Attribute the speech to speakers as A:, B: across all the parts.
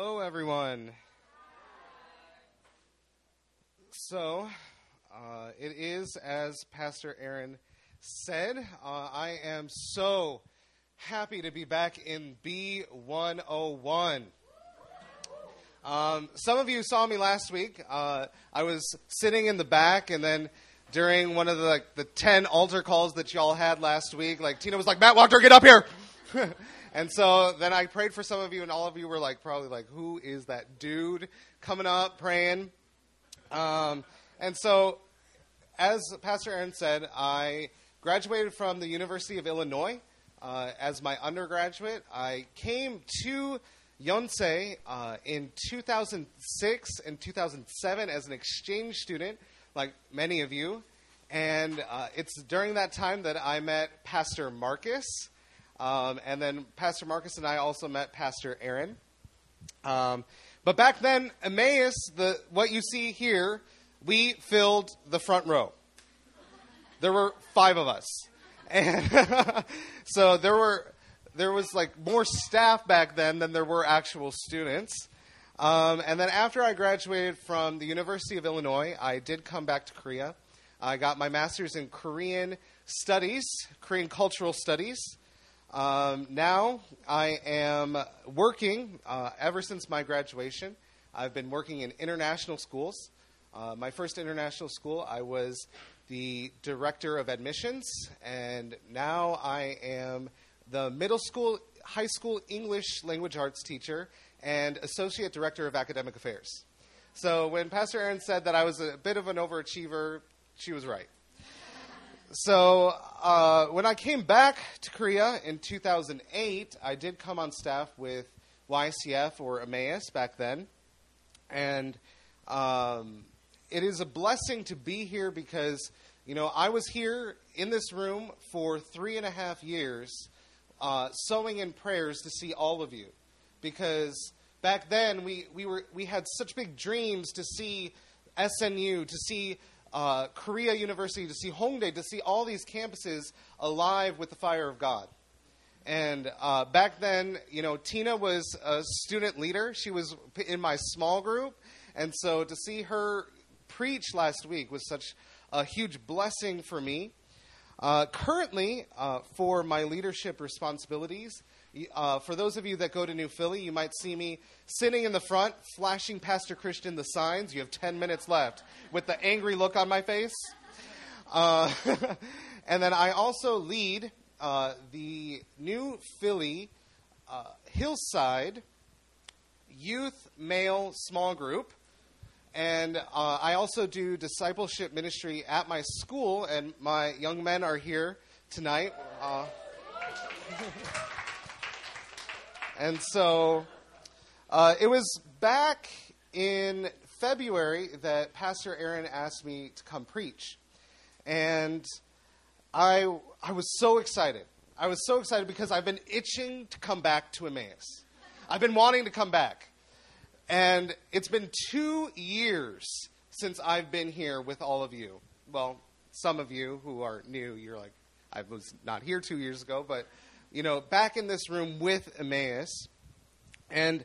A: Hello, everyone. So, uh, it is as Pastor Erin said, uh, I am so happy to be back in B101. Um, some of you saw me last week. Uh, I was sitting in the back, and then during one of the like, the ten altar calls that y'all had last week, like Tina was like, "Matt Walker, get up here!" and so then I prayed for some of you, and all of you were like, probably like, "Who is that dude coming up praying?" Um, and so, as Pastor Erin said, I graduated from the University of Illinois uh, as my undergraduate. I came to Yonsei uh, in 2006 and 2007 as an exchange student, like many of you. And uh, it's during that time that I met Pastor Marcus. Um, and then Pastor Marcus and I also met Pastor Erin. Um, but back then, Emmaus, the, what you see here, we filled the front row. There were five of us. And so there were there was like more staff back then than there were actual students. Um, and then after I graduated from the University of Illinois, I did come back to Korea. I got my master's in Korean studies, Korean cultural studies. Um, now I am working uh, ever since my graduation. I've been working in international schools. Uh, my first international school, I was the director of admissions, and now I am the middle school, high school English language arts teacher and associate director of academic affairs. So when Pastor Erin said that I was a bit of an overachiever, she was right. So uh, when I came back to Korea in 2008, I did come on staff with YCF or Emmaus back then, and um, it is a blessing to be here because you know I was here in this room for three and a half years, uh, sowing in prayers to see all of you, because back then we we were we had such big dreams to see SNU, to see uh, Korea University, to see Hongdae, to see all these campuses alive with the fire of God. And uh, back then, you know, Tina was a student leader. She was in my small group. And so to see her preach last week was such a huge blessing for me. Uh, currently, uh, for my leadership responsibilities, uh, for those of you that go to New Philly, you might see me sitting in the front, flashing Pastor Christian the signs. You have 10 minutes left with the angry look on my face. Uh, and then I also lead uh, the New Philly uh, Hillside Youth Male Small Group. And uh, I also do discipleship ministry at my school, and my young men are here tonight. And so uh, it was back in February that Pastor Erin asked me to come preach. And I, I was so excited. I was so excited because I've been itching to come back to Emmaus. I've been wanting to come back. And it's been two years since I've been here with all of you. Well, some of you who are new, you're like, I was not here two years ago, but, you know, back in this room with Emmaus. And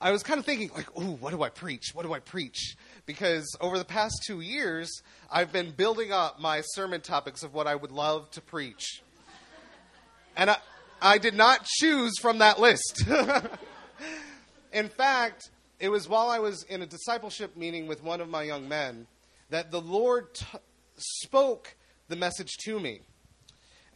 A: I was kind of thinking, like, ooh, what do I preach? What do I preach? Because over the past two years, I've been building up my sermon topics of what I would love to preach. And I, I did not choose from that list. in fact, it was while I was in a discipleship meeting with one of my young men that the Lord t- spoke the message to me.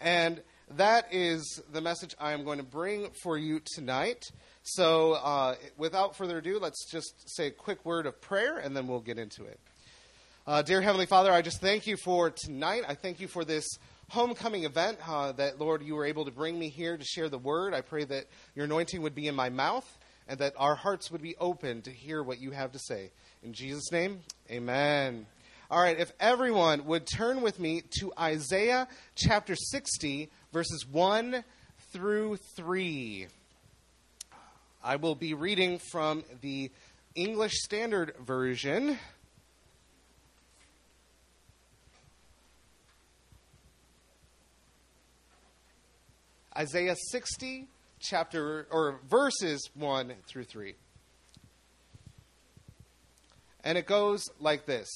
A: And that is the message I am going to bring for you tonight. So, uh, without further ado, let's just say a quick word of prayer and then we'll get into it. Uh, dear Heavenly Father, I just thank you for tonight. I thank you for this homecoming event uh, that, Lord, you were able to bring me here to share the word. I pray that your anointing would be in my mouth and that our hearts would be open to hear what you have to say. In Jesus' name, amen. All right, if everyone would turn with me to Isaiah chapter 60, verses 1 through 3. I will be reading from the English Standard Version. Isaiah 60, chapter or verses 1 through 3. And it goes like this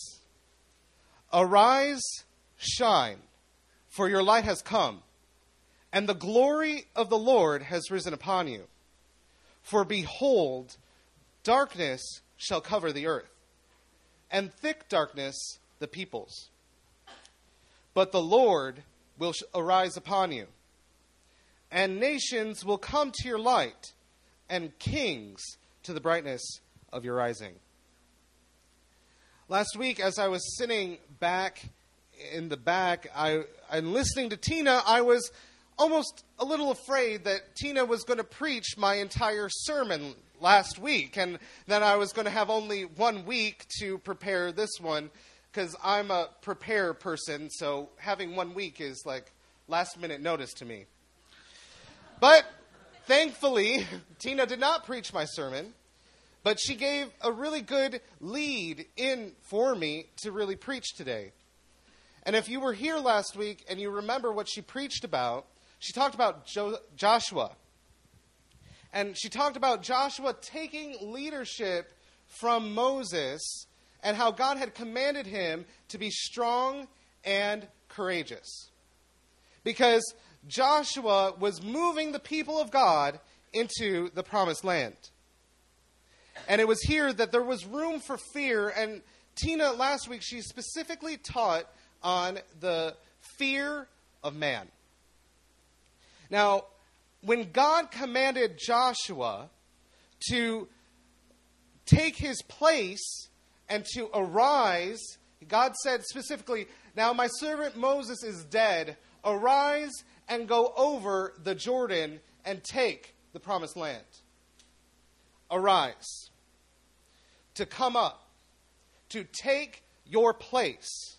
A: Arise, shine, for your light has come, and the glory of the Lord has risen upon you. For behold, darkness shall cover the earth, and thick darkness the peoples. But the Lord will arise upon you, and nations will come to your light, and kings to the brightness of your rising. Last week, as I was sitting back in the back, I, and listening to Tina, I was almost a little afraid that Tina was going to preach my entire sermon last week, and that I was going to have only one week to prepare this one, because I'm a prepare person, so having one week is like last minute notice to me. But thankfully, Tina did not preach my sermon. But she gave a really good lead in for me to really preach today. And if you were here last week and you remember what she preached about, she talked about jo- Joshua. And she talked about Joshua taking leadership from Moses and how God had commanded him to be strong and courageous. Because Joshua was moving the people of God into the promised land. And it was here that there was room for fear. And Tina, last week, she specifically taught on the fear of man. Now, when God commanded Joshua to take his place and to arise, God said specifically, Now my servant Moses is dead. Arise and go over the Jordan and take the promised land arise, to come up, to take your place.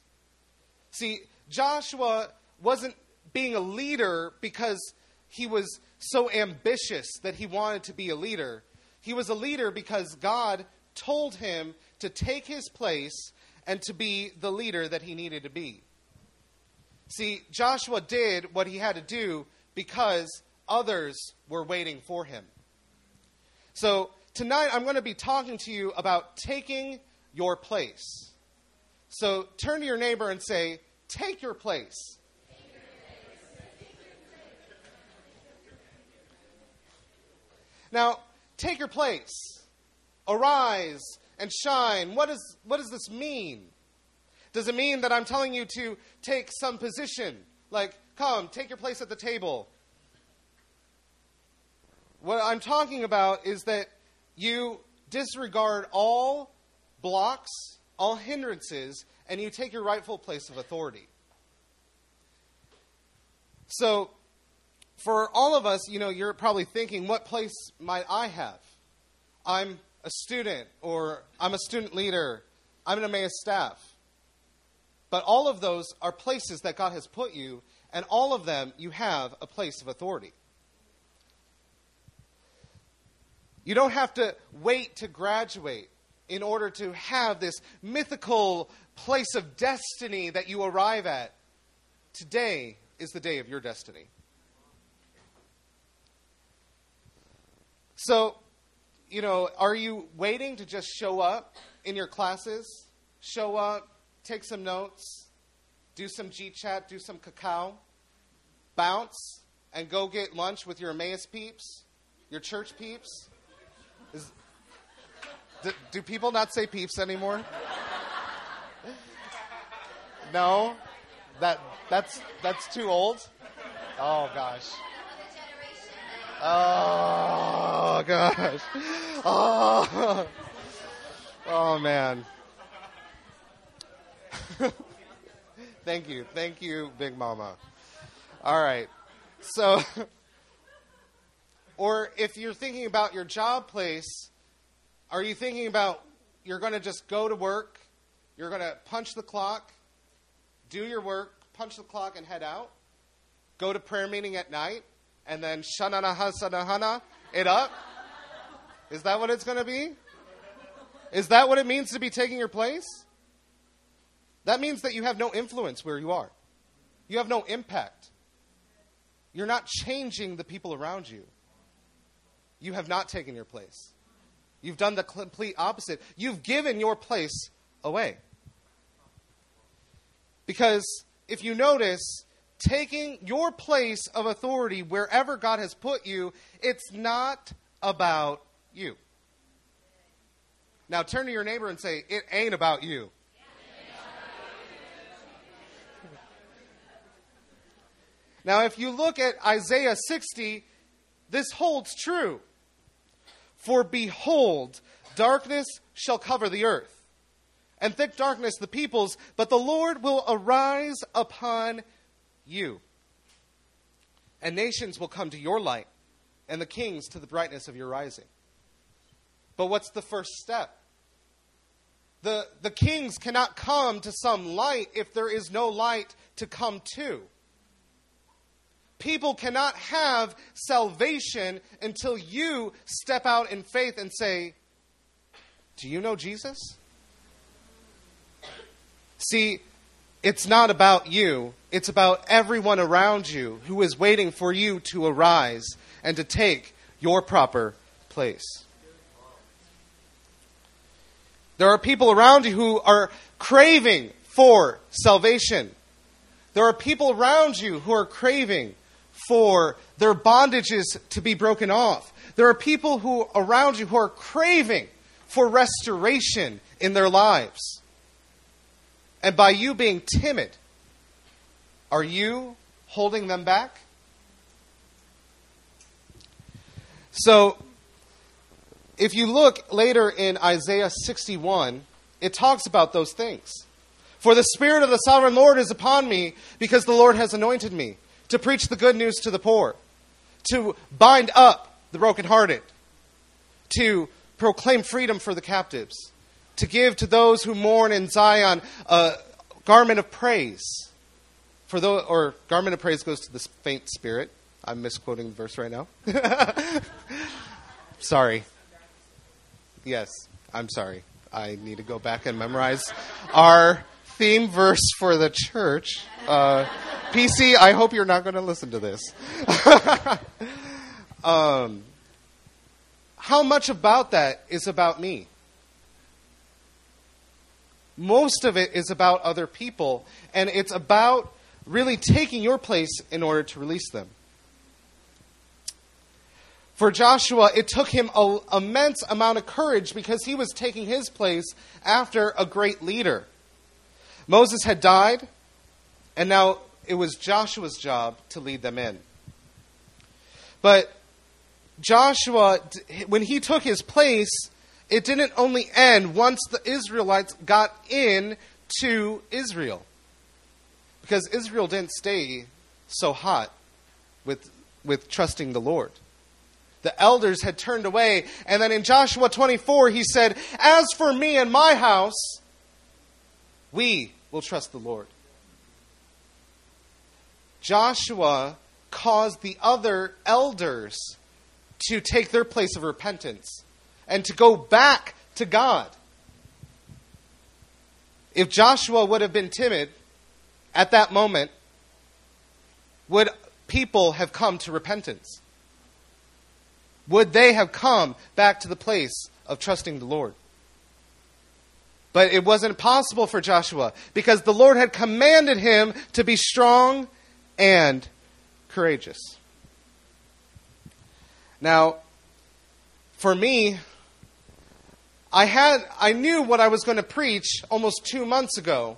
A: See, Joshua wasn't being a leader because he was so ambitious that he wanted to be a leader. He was a leader because God told him to take his place and to be the leader that he needed to be. See, Joshua did what he had to do because others were waiting for him. So tonight I'm going to be talking to you about taking your place. So turn to your neighbor and say, Take your place. Now, take your place. Arise and shine. What, is, what does this mean? Does it mean that I'm telling you to take some position? Like, come, take your place at the table. What I'm talking about is that you disregard all blocks, all hindrances, and you take your rightful place of authority. So, for all of us, you know, you're probably thinking, what place might I have? I'm a student, or I'm a student leader, I'm an Emmaus staff. But all of those are places that God has put you, and all of them you have a place of authority. You don't have to wait to graduate in order to have this mythical place of destiny that you arrive at. Today is the day of your destiny. So, you know, are you waiting to just show up in your classes? Show up, take some notes, do some G chat, do some Kakao, bounce, and go get lunch with your Emmaus peeps, your church peeps? Is, do, do people not say peeps anymore? No? That that's that's too old? Oh gosh. Oh gosh. Oh. Oh man. Thank you. Thank you, Big Mama. All right. So or if you're thinking about your job place, are you thinking about you're going to just go to work, you're going to punch the clock, do your work, punch the clock, and head out? Go to prayer meeting at night, and then shanana hasanahana it up? Is that what it's going to be? Is that what it means to be taking your place? That means that you have no influence where you are. You have no impact. You're not changing the people around you you have not taken your place. You've done the complete opposite. You've given your place away. Because if you notice, taking your place of authority wherever God has put you, it's not about you. Now turn to your neighbor and say, It ain't about you. Now, if you look at Isaiah 60, this holds true. For behold, darkness shall cover the earth, and thick darkness the peoples, but the Lord will arise upon you. And nations will come to your light, and the kings to the brightness of your rising. But what's the first step? The, the kings cannot come to some light if there is no light to come to. People cannot have salvation until you step out in faith and say, Do you know Jesus? See, it's not about you, it's about everyone around you who is waiting for you to arise and to take your proper place. There are people around you who are craving for salvation. There are people around you who are craving for their bondages to be broken off. There are people who around you who are craving for restoration in their lives. And by you being timid, are you holding them back? So, if you look later in Isaiah 61, it talks about those things. For the Spirit of the sovereign Lord is upon me, because the Lord has anointed me to preach the good news to the poor, to bind up the brokenhearted, to proclaim freedom for the captives, to give to those who mourn in Zion a garment of praise. For those, or garment of praise goes to the faint spirit. I'm misquoting the verse right now. sorry. Yes, I'm sorry. I need to go back and memorize our theme verse for the church. Uh, PC, I hope you're not going to listen to this. um, how much about that is about me? Most of it is about other people, and it's about really taking your place in order to release them. For Joshua, it took him an immense amount of courage because he was taking his place after a great leader. Moses had died, and now it was Joshua's job to lead them in. But Joshua, when he took his place, it didn't only end once the Israelites got in to Israel. Because Israel didn't stay so hot with, with trusting the Lord. The elders had turned away. And then in Joshua 24, he said, As for me and my house, we will trust the Lord. Joshua caused the other elders to take their place of repentance and to go back to God. If Joshua would have been timid at that moment, would people have come to repentance? Would they have come back to the place of trusting the Lord? But it wasn't possible for Joshua because the Lord had commanded him to be strong and courageous. Now, for me, I had I knew what I was going to preach almost 2 months ago,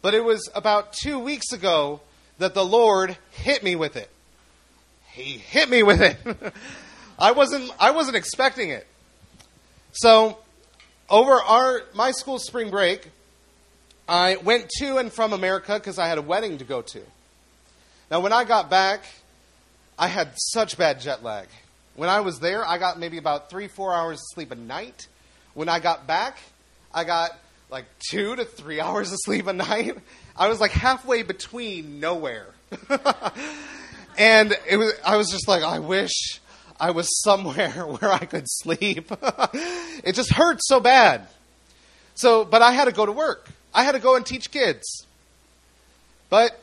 A: but it was about 2 weeks ago that the Lord hit me with it. He hit me with it. I wasn't I wasn't expecting it. So, over our my school spring break, I went to and from America because I had a wedding to go to. Now, when I got back, I had such bad jet lag. When I was there, I got maybe about three, four hours of sleep a night. When I got back, I got like two to three hours of sleep a night. I was like halfway between nowhere. and it was, I was just like, I wish I was somewhere where I could sleep. it just hurt so bad. So, but I had to go to work. I had to go and teach kids. But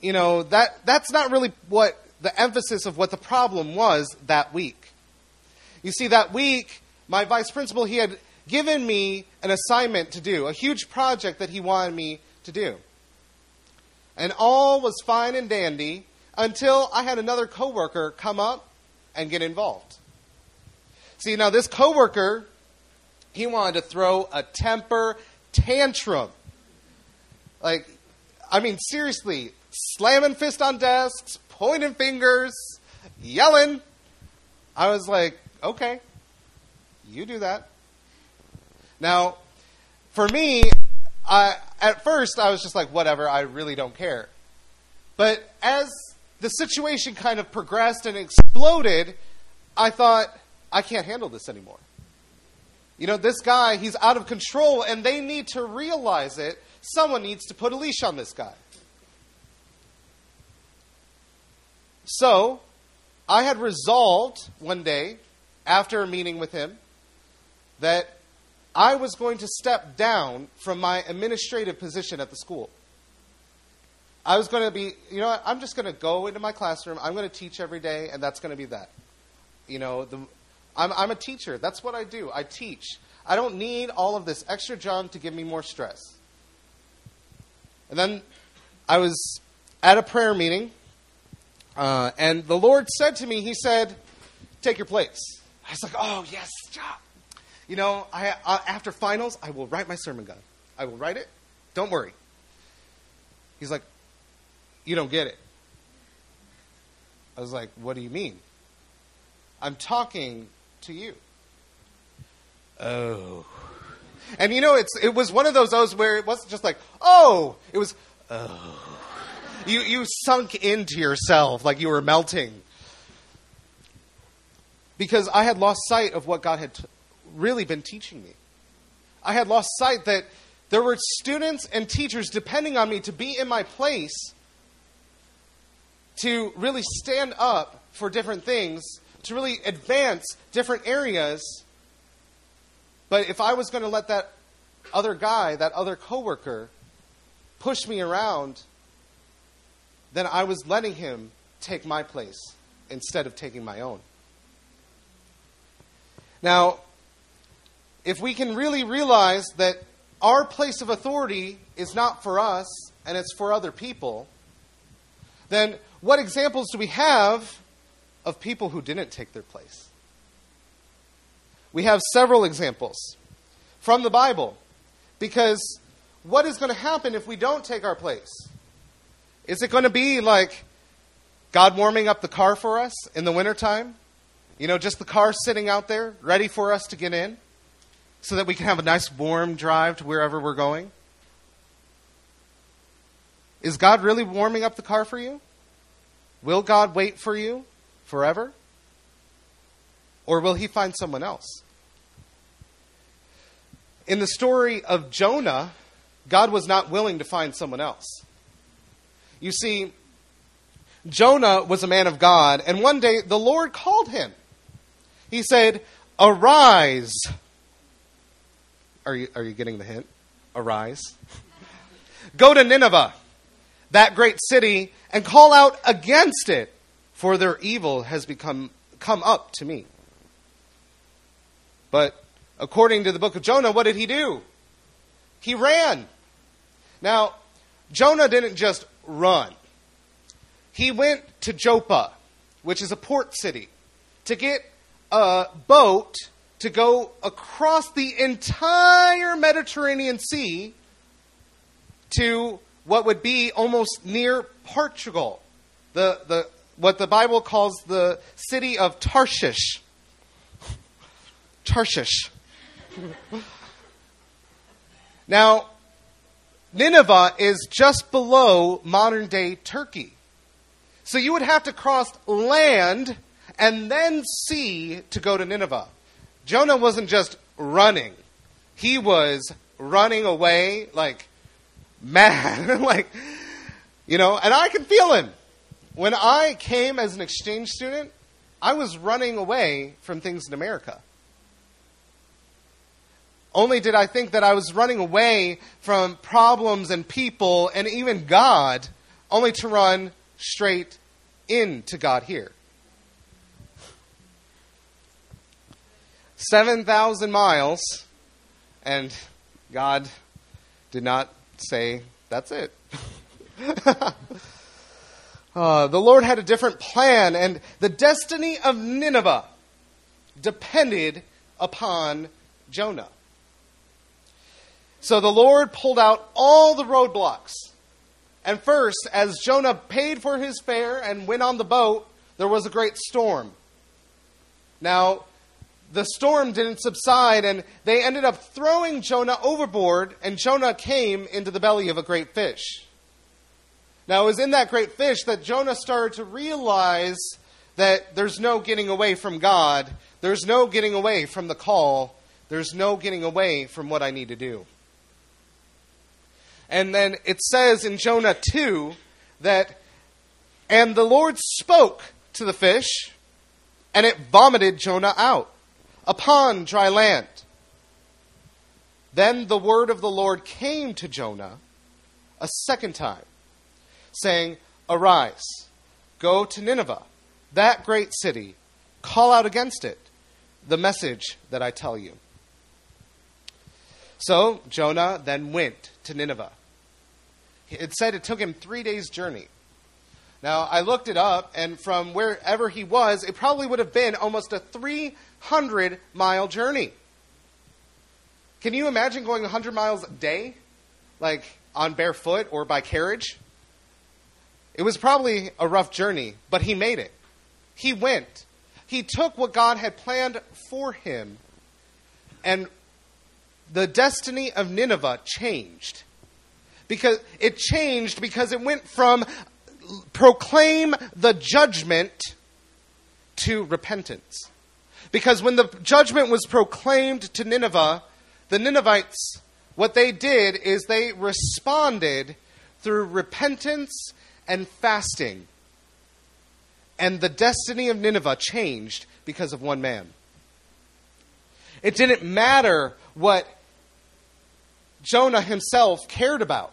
A: you know, that, that's not really what the emphasis of what the problem was that week. You see, that week, my vice principal, he had given me an assignment to do, a huge project that he wanted me to do. And all was fine and dandy until I had another coworker come up and get involved. See, now this coworker, he wanted to throw a temper tantrum. Like, I mean, seriously, slamming fist on desks, pointing fingers, yelling. I was like, okay, you do that. Now, for me, I, at first I was just like, whatever, I really don't care. But as the situation kind of progressed and exploded, I thought, I can't handle this anymore. You know, this guy, he's out of control, and they need to realize it. Someone needs to put a leash on this guy. So, I had resolved one day, after a meeting with him, that I was going to step down from my administrative position at the school. I was going to be, you know I'm just going to go into my classroom, I'm going to teach every day, and that's going to be that. You know, the, I'm, I'm a teacher. That's what I do. I teach. I don't need all of this extra junk to give me more stress. And then I was at a prayer meeting, uh, and the Lord said to me, He said, Take your place. I was like, Oh, yes, job. You know, I, uh, after finals, I will write my sermon guide. I will write it. Don't worry. He's like, You don't get it. I was like, What do you mean? I'm talking to you. Oh. And you know, it's, it was one of those O's where it wasn't just like, oh, it was, oh. You, you sunk into yourself like you were melting. Because I had lost sight of what God had t- really been teaching me. I had lost sight that there were students and teachers depending on me to be in my place to really stand up for different things to really advance different areas. But if I was going to let that other guy, that other coworker, push me around, then I was letting him take my place instead of taking my own. Now, if we can really realize that our place of authority is not for us and it's for other people, then what examples do we have of people who didn't take their place. We have several examples from the Bible because what is going to happen if we don't take our place? Is it going to be like God warming up the car for us in the wintertime? You know, just the car sitting out there ready for us to get in so that we can have a nice warm drive to wherever we're going? Is God really warming up the car for you? Will God wait for you? forever? Or will he find someone else? In the story of Jonah, God was not willing to find someone else. You see, Jonah was a man of God, and one day the Lord called him. He said, Arise. Are you, are you getting the hint? Arise. Go to Nineveh, that great city, and call out against it for their evil has become come up to me. But according to the book of Jonah, what did he do? He ran. Now, Jonah didn't just run. He went to Joppa, which is a port city, to get a boat to go across the entire Mediterranean Sea to what would be almost near Portugal, the, the what the Bible calls the city of Tarshish. Tarshish. now, Nineveh is just below modern day Turkey. So you would have to cross land and then sea to go to Nineveh. Jonah wasn't just running, he was running away like mad. like, you know, and I can feel him. When I came as an exchange student, I was running away from things in America. Only did I think that I was running away from problems and people and even God, only to run straight into God here. 7,000 miles, and God did not say, That's it. uh, the Lord had a different plan, and the destiny of Nineveh depended upon Jonah. So the Lord pulled out all the roadblocks. And first, as Jonah paid for his fare and went on the boat, there was a great storm. Now, the storm didn't subside, and they ended up throwing Jonah overboard, and Jonah came into the belly of a great fish. Now, it was in that great fish that Jonah started to realize that there's no getting away from God, there's no getting away from the call, there's no getting away from what I need to do. And then it says in Jonah 2 that, and the Lord spoke to the fish, and it vomited Jonah out upon dry land. Then the word of the Lord came to Jonah a second time, saying, Arise, go to Nineveh, that great city, call out against it the message that I tell you. So Jonah then went to Nineveh. It said it took him three days' journey. Now, I looked it up, and from wherever he was, it probably would have been almost a 300 mile journey. Can you imagine going 100 miles a day? Like on barefoot or by carriage? It was probably a rough journey, but he made it. He went. He took what God had planned for him, and the destiny of Nineveh changed. Because it changed because it went from proclaim the judgment to repentance. Because when the judgment was proclaimed to Nineveh, the Ninevites, what they did is they responded through repentance and fasting. And the destiny of Nineveh changed because of one man. It didn't matter what Jonah himself cared about.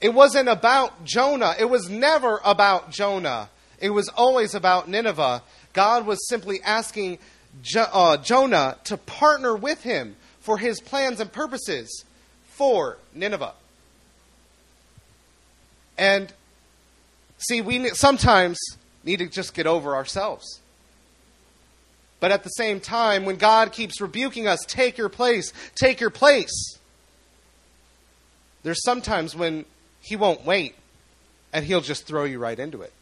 A: It wasn't about Jonah. It was never about Jonah. It was always about Nineveh. God was simply asking jo- uh, Jonah to partner with him for his plans and purposes for Nineveh. And see, we sometimes need to just get over ourselves. But at the same time, when God keeps rebuking us, take your place, take your place, there's sometimes when he won't wait, and He'll just throw you right into it.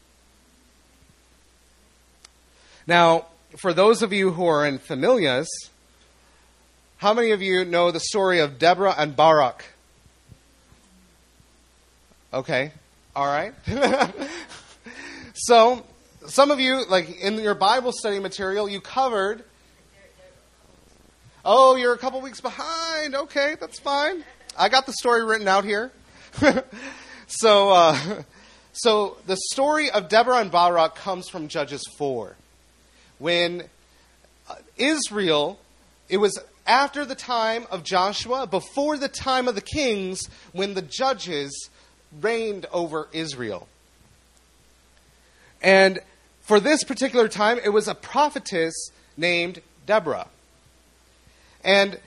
A: Now, for those of you who are in familias, how many of you know the story of Deborah and Barak? Okay, all right. so, some of you, like in your Bible study material, you covered. Oh, you're a couple weeks behind. Okay, that's fine. I got the story written out here. so, uh, so the story of Deborah and Barak comes from Judges 4. When uh, Israel, it was after the time of Joshua, before the time of the kings, when the judges reigned over Israel. And for this particular time, it was a prophetess named Deborah. And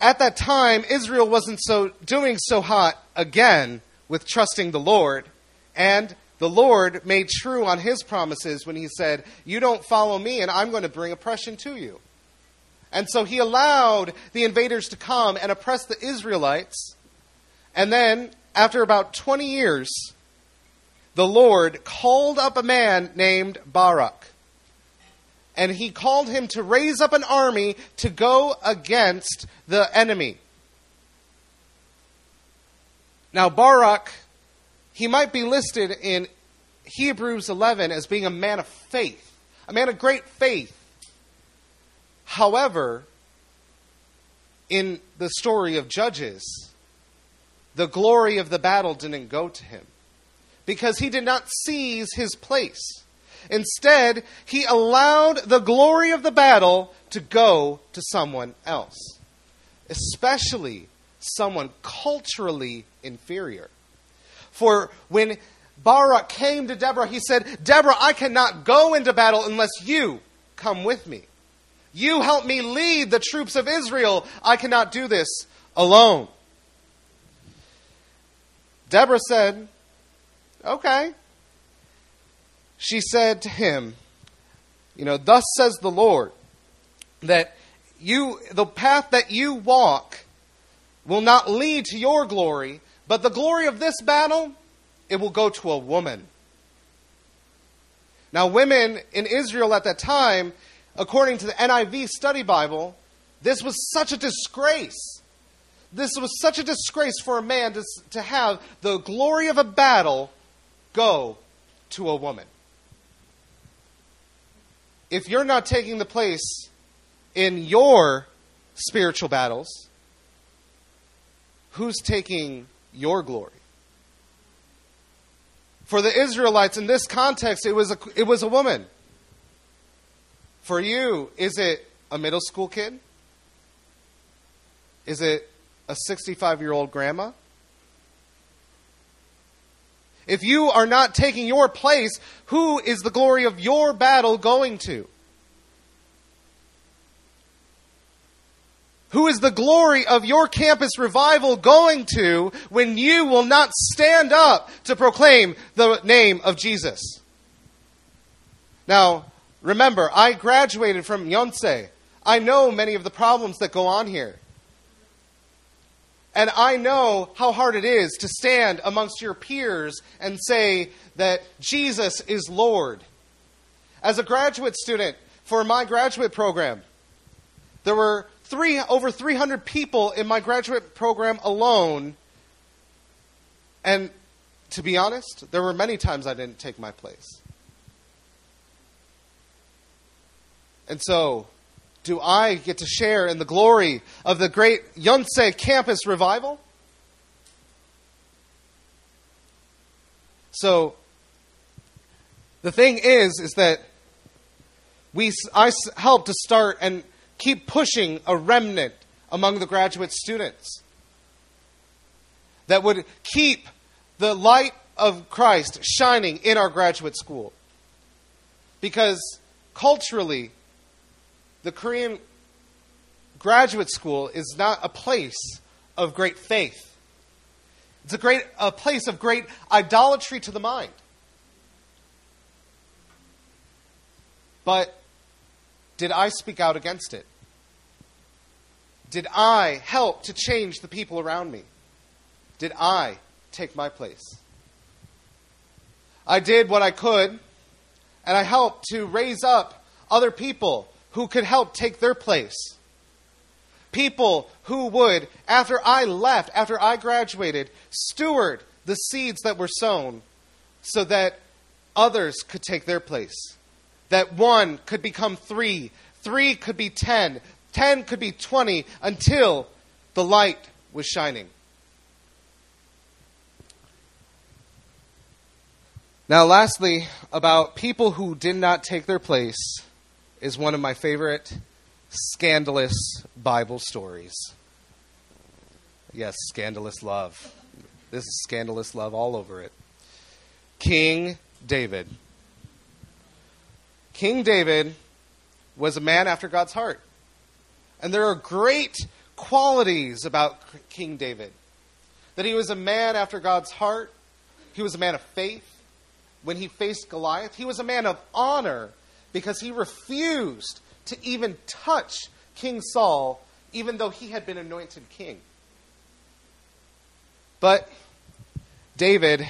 A: at that time, Israel wasn't so doing so hot again with trusting the Lord, and the Lord made true on his promises when he said, You don't follow me, and I'm going to bring oppression to you. And so he allowed the invaders to come and oppress the Israelites. And then, after about 20 years, the Lord called up a man named Barak and he called him to raise up an army to go against the enemy. Now, Barak, he might be listed in Hebrews 11 as being a man of faith, a man of great faith. However, in the story of Judges, the glory of the battle didn't go to him because he did not seize his place. Instead, he allowed the glory of the battle to go to someone else, especially someone culturally inferior. For when Barak came to Deborah, he said, Deborah, I cannot go into battle unless you come with me. You help me lead the troops of Israel. I cannot do this alone. Deborah said, Okay. She said to him, You know, thus says the Lord, that you, the path that you walk will not lead to your glory, but the glory of this battle, it will go to a woman. Now, women in Israel at that time, according to the NIV Study Bible, this was such a disgrace. This was such a disgrace for a man to, to have the glory of a battle go to a woman. If you're not taking the place in your spiritual battles, who's taking your glory? For the Israelites in this context, it was a, it was a woman. For you, is it a middle school kid? Is it a 65 year old grandma? If you are not taking your place, who is the glory of your battle going to? Who is the glory of your campus revival going to when you will not stand up to proclaim the name of Jesus? Now, remember, I graduated from Yonsei. I know many of the problems that go on here. And I know how hard it is to stand amongst your peers and say that Jesus is Lord. As a graduate student for my graduate program, there were three, over 300 people in my graduate program alone. And to be honest, there were many times I didn't take my place. And so, do I get to share in the glory of the great Yonsei campus revival? So, the thing is, is that we, I helped to start and keep pushing a remnant among the graduate students that would keep the light of Christ shining in our graduate school. Because culturally, the Korean graduate school is not a place of great faith. It's a great a place of great idolatry to the mind. But did I speak out against it? Did I help to change the people around me? Did I take my place? I did what I could, and I helped to raise up other people who could help take their place. People who would, after I left, after I graduated, steward the seeds that were sown so that others could take their place. That one could become three, three could be ten, 10 could be 20 until the light was shining. Now, lastly, about people who did not take their place is one of my favorite scandalous Bible stories. Yes, scandalous love. This is scandalous love all over it. King David. King David was a man after God's heart. And there are great qualities about King David. That he was a man after God's heart, he was a man of faith. When he faced Goliath, he was a man of honor because he refused to even touch King Saul, even though he had been anointed king. But David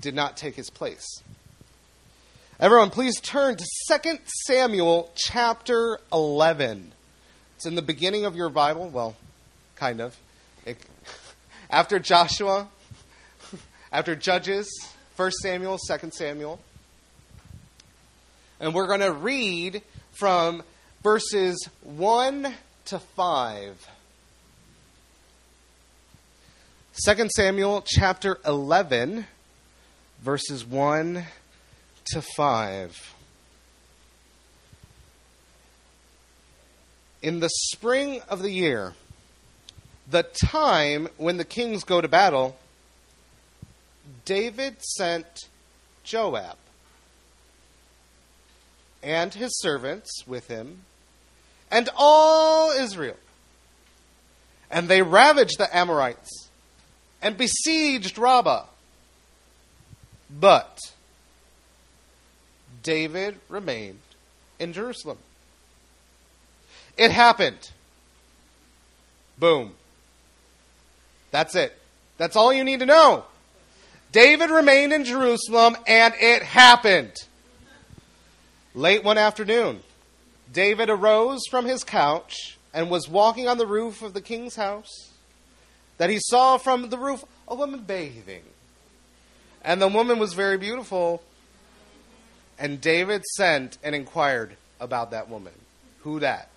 A: did not take his place. Everyone, please turn to 2 Samuel chapter 11. It's in the beginning of your Bible. Well, kind of. It, after Joshua, after Judges, 1 Samuel, 2 Samuel. And we're going to read from verses 1 to 5. 2 Samuel chapter 11, verses 1 to 5. In the spring of the year, the time when the kings go to battle, David sent Joab and his servants with him and all Israel. And they ravaged the Amorites and besieged Rabbah. But David remained in Jerusalem. It happened. Boom. That's it. That's all you need to know. David remained in Jerusalem, and it happened. Late one afternoon, David arose from his couch and was walking on the roof of the king's house. That he saw from the roof a woman bathing. And the woman was very beautiful. And David sent and inquired about that woman. Who that?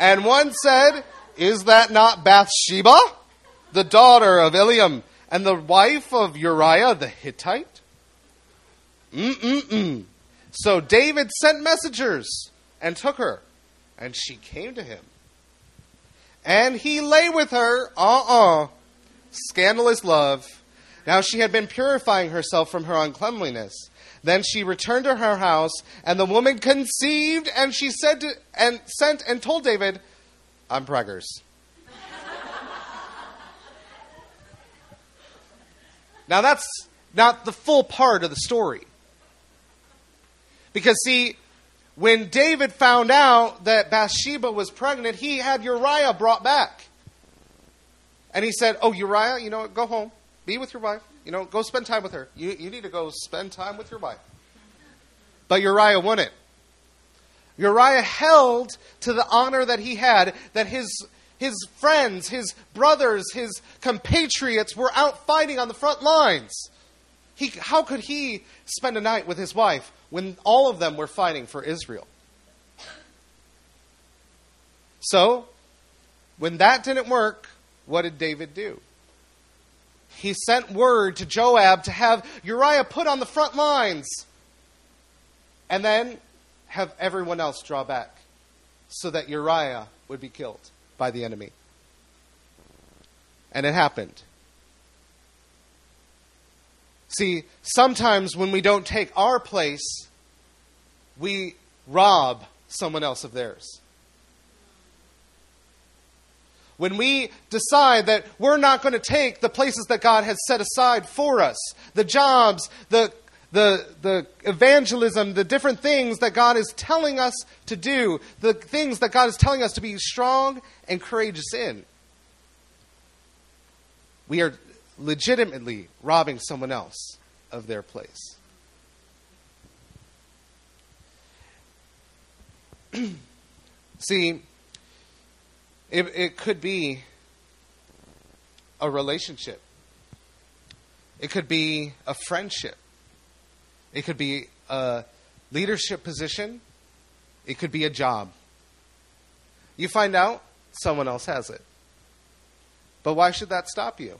A: And one said, Is that not Bathsheba, the daughter of Eliam, and the wife of Uriah the Hittite? Mm-mm-mm. So David sent messengers and took her, and she came to him. And he lay with her, uh uh scandalous love. Now she had been purifying herself from her uncleanliness. Then she returned to her house, and the woman conceived, and she said to, and sent and told David, I'm preggers. now that's not the full part of the story. Because, see, when David found out that Bathsheba was pregnant, he had Uriah brought back. And he said, Oh, Uriah, you know, what? go home. Be with your wife. You know, go spend time with her. You, you need to go spend time with your wife. But Uriah wouldn't. Uriah held to the honor that he had, that his, his friends, his brothers, his compatriots were out fighting on the front lines. He, how could he spend a night with his wife when all of them were fighting for Israel? So, when that didn't work, what did David do? He sent word to Joab to have Uriah put on the front lines and then have everyone else draw back so that Uriah would be killed by the enemy. And it happened. See, sometimes when we don't take our place, we rob someone else of theirs. When we decide that we're not going to take the places that God has set aside for us, the jobs, the, the, the evangelism, the different things that God is telling us to do, the things that God is telling us to be strong and courageous in, we are legitimately robbing someone else of their place. See, it, it could be a relationship, it could be a friendship, it could be a leadership position, it could be a job. You find out someone else has it. But why should that stop you?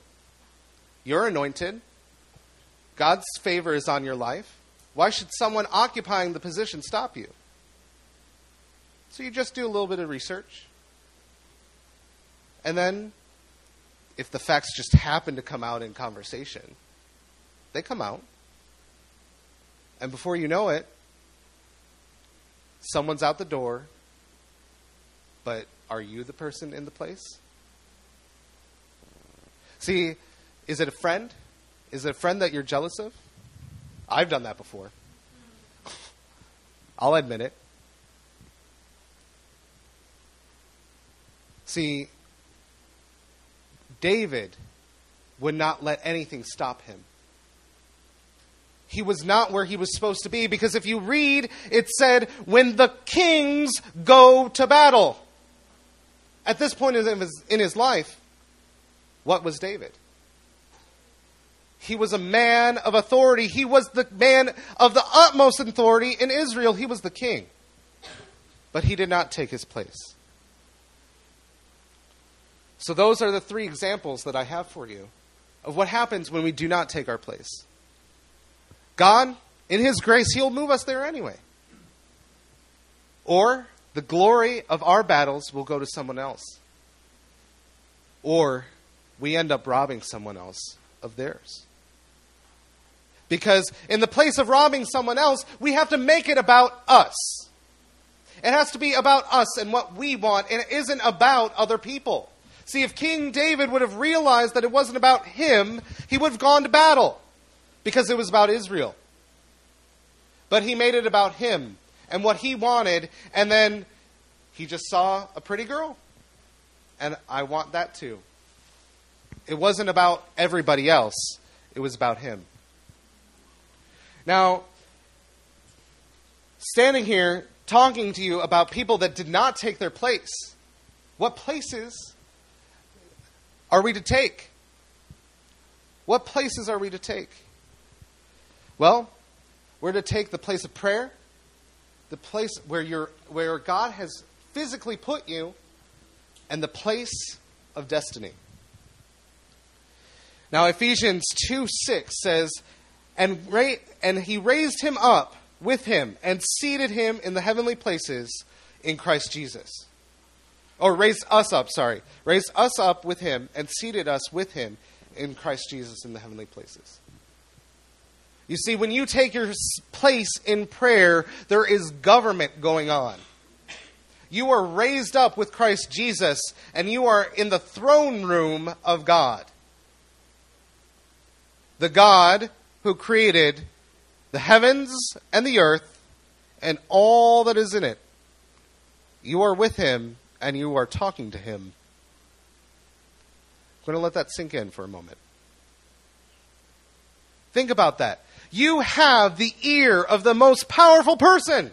A: You're anointed. God's favor is on your life. Why should someone occupying the position stop you? So you just do a little bit of research. And then, if the facts just happen to come out in conversation, they come out. And before you know it, someone's out the door, but are you the person in the place? See, is it a friend? Is it a friend that you're jealous of? I've done that before. I'll admit it. See, David would not let anything stop him. He was not where he was supposed to be because if you read, it said, when the kings go to battle. At this point in his, in his life, what was David? He was a man of authority. He was the man of the utmost authority in Israel. He was the king. But he did not take his place. So, those are the three examples that I have for you of what happens when we do not take our place. God, in His grace, He'll move us there anyway. Or the glory of our battles will go to someone else. Or we end up robbing someone else of theirs. Because in the place of robbing someone else, we have to make it about us. It has to be about us and what we want, and it isn't about other people. See, if King David would have realized that it wasn't about him, he would have gone to battle because it was about Israel. But he made it about him and what he wanted, and then he just saw a pretty girl. And I want that too. It wasn't about everybody else, it was about him. Now, standing here talking to you about people that did not take their place, what places are we to take? What places are we to take? Well, we're to take the place of prayer, the place where you're, where God has physically put you, and the place of destiny. Now, Ephesians 2 6 says, and, ra- and he raised him up with him and seated him in the heavenly places in Christ Jesus. Or raised us up, sorry. Raised us up with him and seated us with him in Christ Jesus in the heavenly places. You see, when you take your place in prayer, there is government going on. You are raised up with Christ Jesus, and you are in the throne room of God. The God who created the heavens and the earth and all that is in it. You are with him and you are talking to him. I'm going to let that sink in for a moment. Think about that. You have the ear of the most powerful person.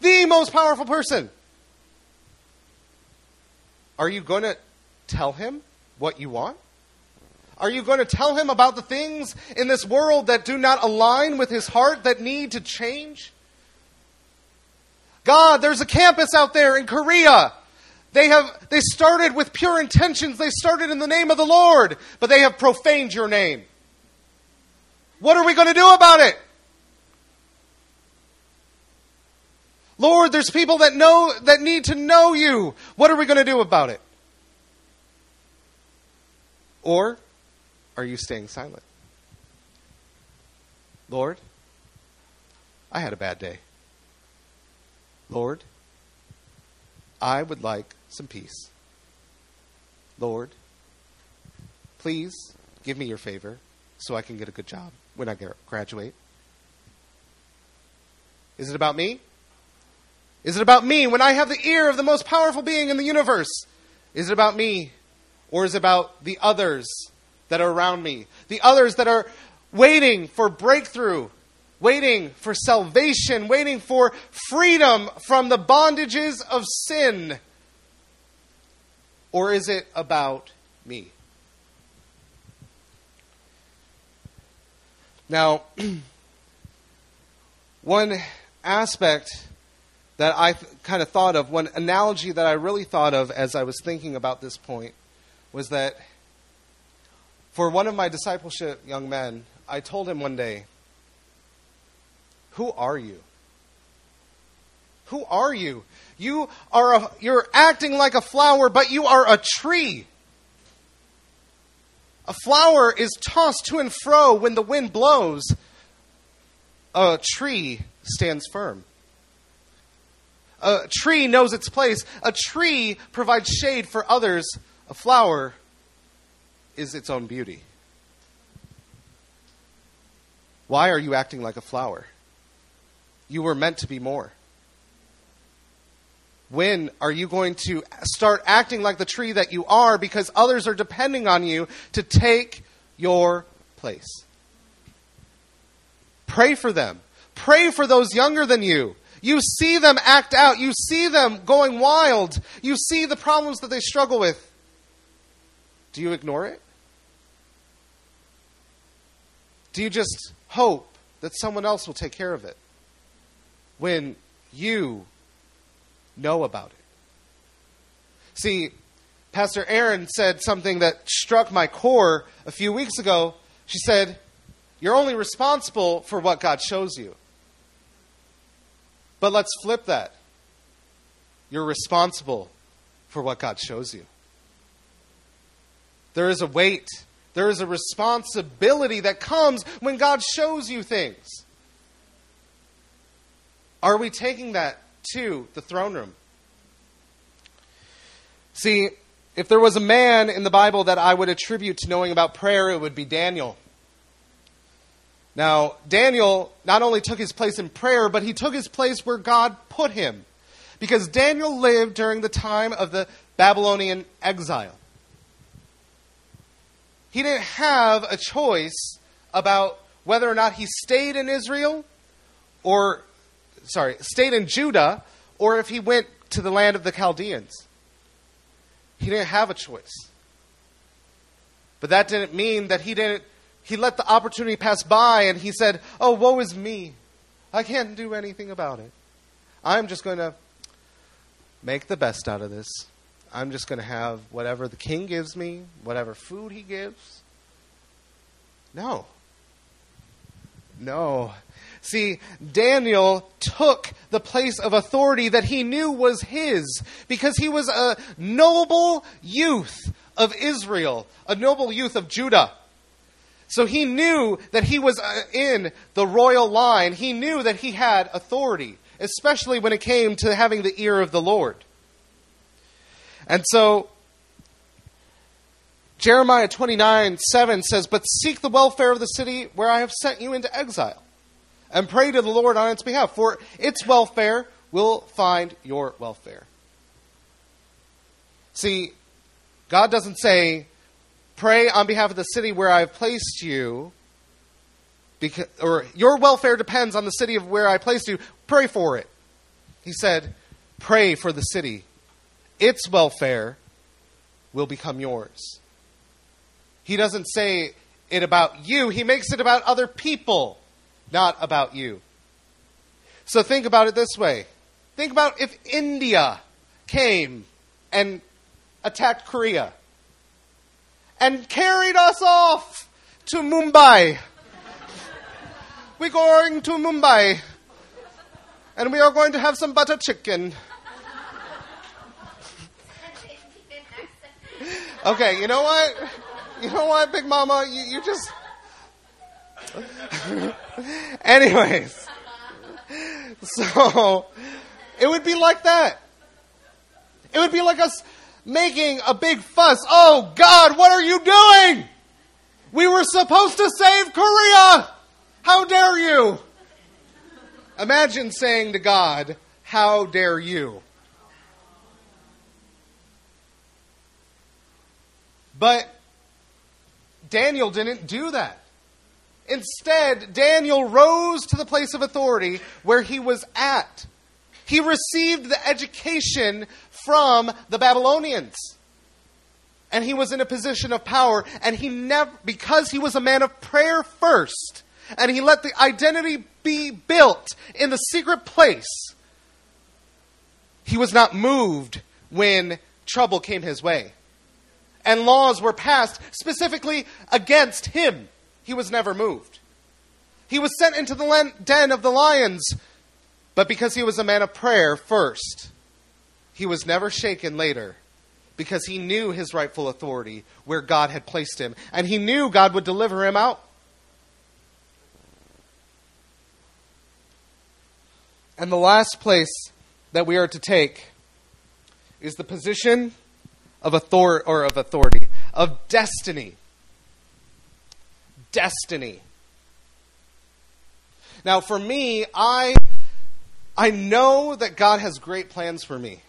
A: The most powerful person. Are you going to tell him what you want? Are you going to tell him about the things in this world that do not align with his heart that need to change? God, there's a campus out there in Korea. They have they started with pure intentions. They started in the name of the Lord, but they have profaned your name. What are we going to do about it? Lord, there's people that know that need to know you. What are we going to do about it? Or are you staying silent? Lord, I had a bad day. Lord, I would like some peace. Lord, please give me your favor so I can get a good job when I graduate. Is it about me? Is it about me when I have the ear of the most powerful being in the universe? Is it about me? Or is it about the others that are around me, the others that are waiting for breakthrough, waiting for salvation, waiting for freedom from the bondages of sin? Or is it about me? Now, one aspect that I kind of thought of, one analogy that I really thought of as I was thinking about this point, was that for one of my discipleship young men, I told him one day, Who are you? Who are you? You are a, you're acting like a flower, but you are a tree. A flower is tossed to and fro when the wind blows. A tree stands firm. A tree knows its place. A tree provides shade for others. A flower is its own beauty. Why are you acting like a flower? You were meant to be more. When are you going to start acting like the tree that you are because others are depending on you to take your place? Pray for them. Pray for those younger than you. You see them act out. You see them going wild. You see the problems that they struggle with. Do you ignore it? Do you just hope that someone else will take care of it when you know about it? See, Pastor Erin said something that struck my core a few weeks ago. She said, You're only responsible for what God shows you. But let's flip that. You're responsible for what God shows you. There is a weight, there is a responsibility that comes when God shows you things. Are we taking that to the throne room. See, if there was a man in the Bible that I would attribute to knowing about prayer, it would be Daniel. Now, Daniel not only took his place in prayer, but he took his place where God put him. Because Daniel lived during the time of the Babylonian exile. He didn't have a choice about whether or not he stayed in Israel or, sorry, stayed in Judah or if he went to the land of the Chaldeans. He didn't have a choice. But that didn't mean that he didn't he let the opportunity pass by and he said, "Oh, woe is me. I can't do anything about it. I'm just going to make the best out of this. I'm just going to have whatever the king gives me, whatever food he gives." No. No. See, Daniel took the place of authority that he knew was his because he was a noble youth of Israel, a noble youth of Judah. So he knew that he was uh, in the royal line. He knew that he had authority, especially when it came to having the ear of the Lord. And so Jeremiah 29 7 says, But seek the welfare of the city where I have sent you into exile and pray to the Lord on its behalf, for its welfare will find your welfare. See, God doesn't say, pray on behalf of the city where I've placed you, because, or your welfare depends on the city of where I placed you. Pray for it. He said, pray for the city. Its welfare will become yours. He doesn't say it about you, he makes it about other people not about you. So think about it this way think about if India came and attacked Korea and carried us off to Mumbai. We're going to Mumbai and we are going to have some butter chicken. Okay, you know what? You know what, Big Mama? You, you just. Anyways, so it would be like that. It would be like us making a big fuss. Oh God, what are you doing? We were supposed to save Korea. How dare you? Imagine saying to God, How dare you? But Daniel didn't do that. Instead, Daniel rose to the place of authority where he was at. He received the education from the Babylonians. And he was in a position of power, and he never, because he was a man of prayer first, and he let the identity be built in the secret place, he was not moved when trouble came his way. And laws were passed specifically against him he was never moved. He was sent into the den of the lions, but because he was a man of prayer first, he was never shaken later because he knew his rightful authority where God had placed him, and he knew God would deliver him out. And the last place that we are to take is the position of authority or of authority of destiny destiny. Now, for me, I, I know that God has great plans for me.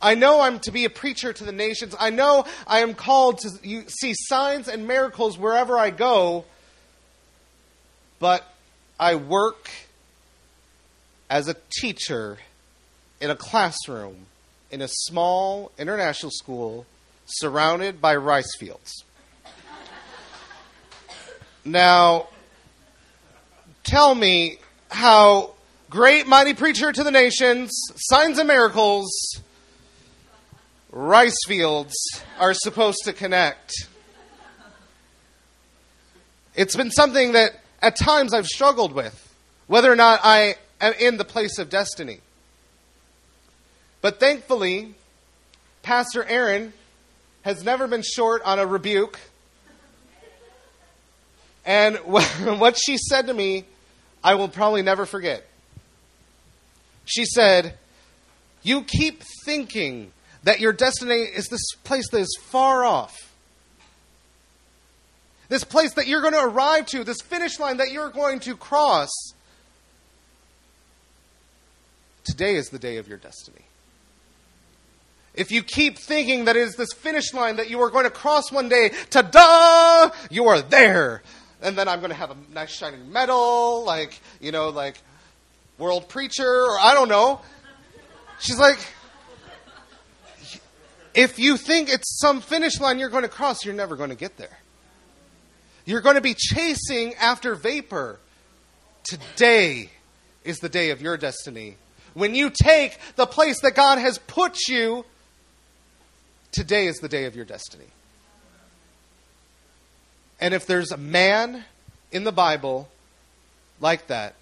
A: I know I'm to be a preacher to the nations. I know I am called to see signs and miracles wherever I go. But I work as a teacher in a classroom in a small international school surrounded by rice fields. Now, tell me how great mighty preacher to the nations, signs and miracles, rice fields are supposed to connect. It's been something that at times I've struggled with, whether or not I am in the place of destiny. But thankfully, Pastor Erin has never been short on a rebuke and what she said to me, I will probably never forget. She said, you keep thinking that your destiny is this place that is far off, this place that you're going to arrive to, this finish line that you're going to cross, today is the day of your destiny. If you keep thinking that it is this finish line that you are going to cross one day, ta da, you are there. And then I'm going to have a nice shining medal, like, you know, like world preacher, or I don't know. She's like, if you think it's some finish line you're going to cross, you're never going to get there. You're going to be chasing after vapor. Today is the day of your destiny. When you take the place that God has put you, today is the day of your destiny. And if there's a man in the Bible like that,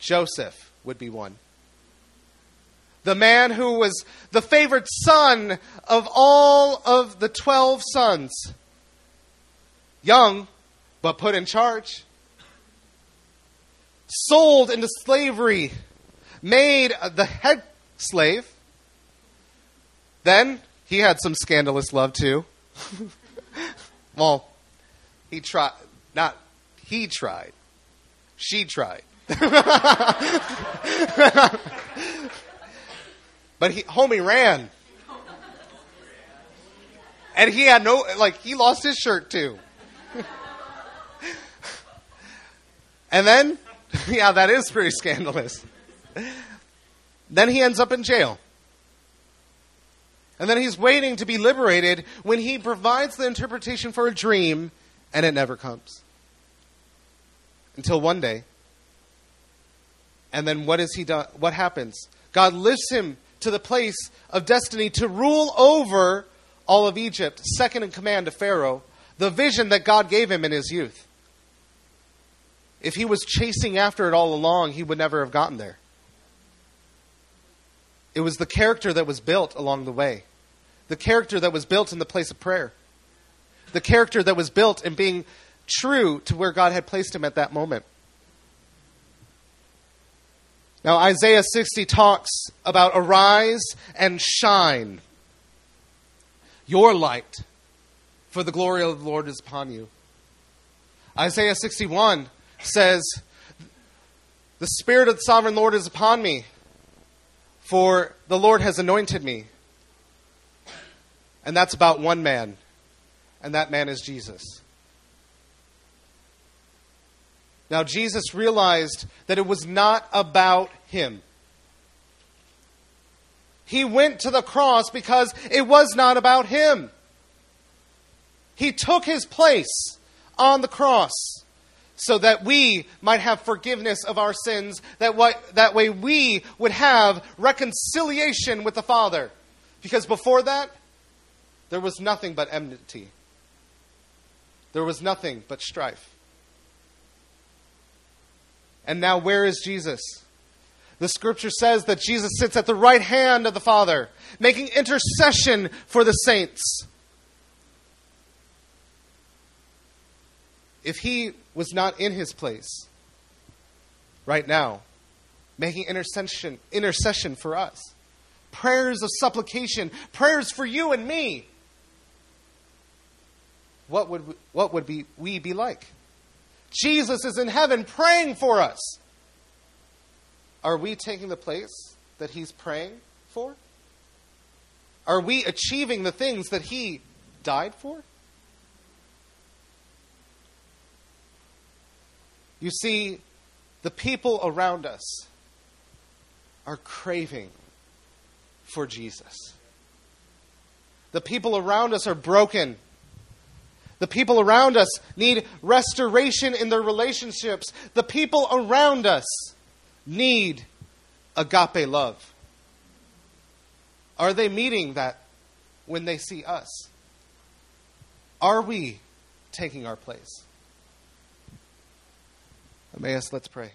A: Joseph would be one. The man who was the favorite son of all of the 12 sons. Young, but put in charge. Sold into slavery. Made the head slave. Then he had some scandalous love too. well, he tried. Not he tried. She tried. but he, homie ran. And he had no, like, he lost his shirt too. and then, yeah, that is pretty scandalous. Then he ends up in jail. And then he's waiting to be liberated when he provides the interpretation for a dream and it never comes. Until one day. And then what is he done? What happens? God lifts him to the place of destiny to rule over all of Egypt, second in command to Pharaoh, the vision that God gave him in his youth. If he was chasing after it all along, he would never have gotten there. It was the character that was built along the way, the character that was built in the place of prayer, the character that was built in being true to where God had placed him at that moment. Now, Isaiah 60 talks about arise and shine. Your light, for the glory of the Lord is upon you. Isaiah 61 says, The Spirit of the sovereign Lord is upon me, for the Lord has anointed me. And that's about one man, and that man is Jesus. Now, Jesus realized that it was not about him. He went to the cross because it was not about him. He took his place on the cross so that we might have forgiveness of our sins, that, what, that way we would have reconciliation with the Father. Because before that, there was nothing but enmity, there was nothing but strife. And now, where is Jesus? The scripture says that Jesus sits at the right hand of the Father, making intercession for the saints. If he was not in his place right now, making intercession, intercession for us, prayers of supplication, prayers for you and me, what would, we, what would be, we be like? Jesus is in heaven praying for us. Are we taking the place that he's praying for? Are we achieving the things that he died for? You see, the people around us are craving for Jesus. The people around us are broken the people around us need restoration in their relationships. The people around us need agape love. Are they meeting that when they see us? Are we taking our place? Emmaus, let's pray.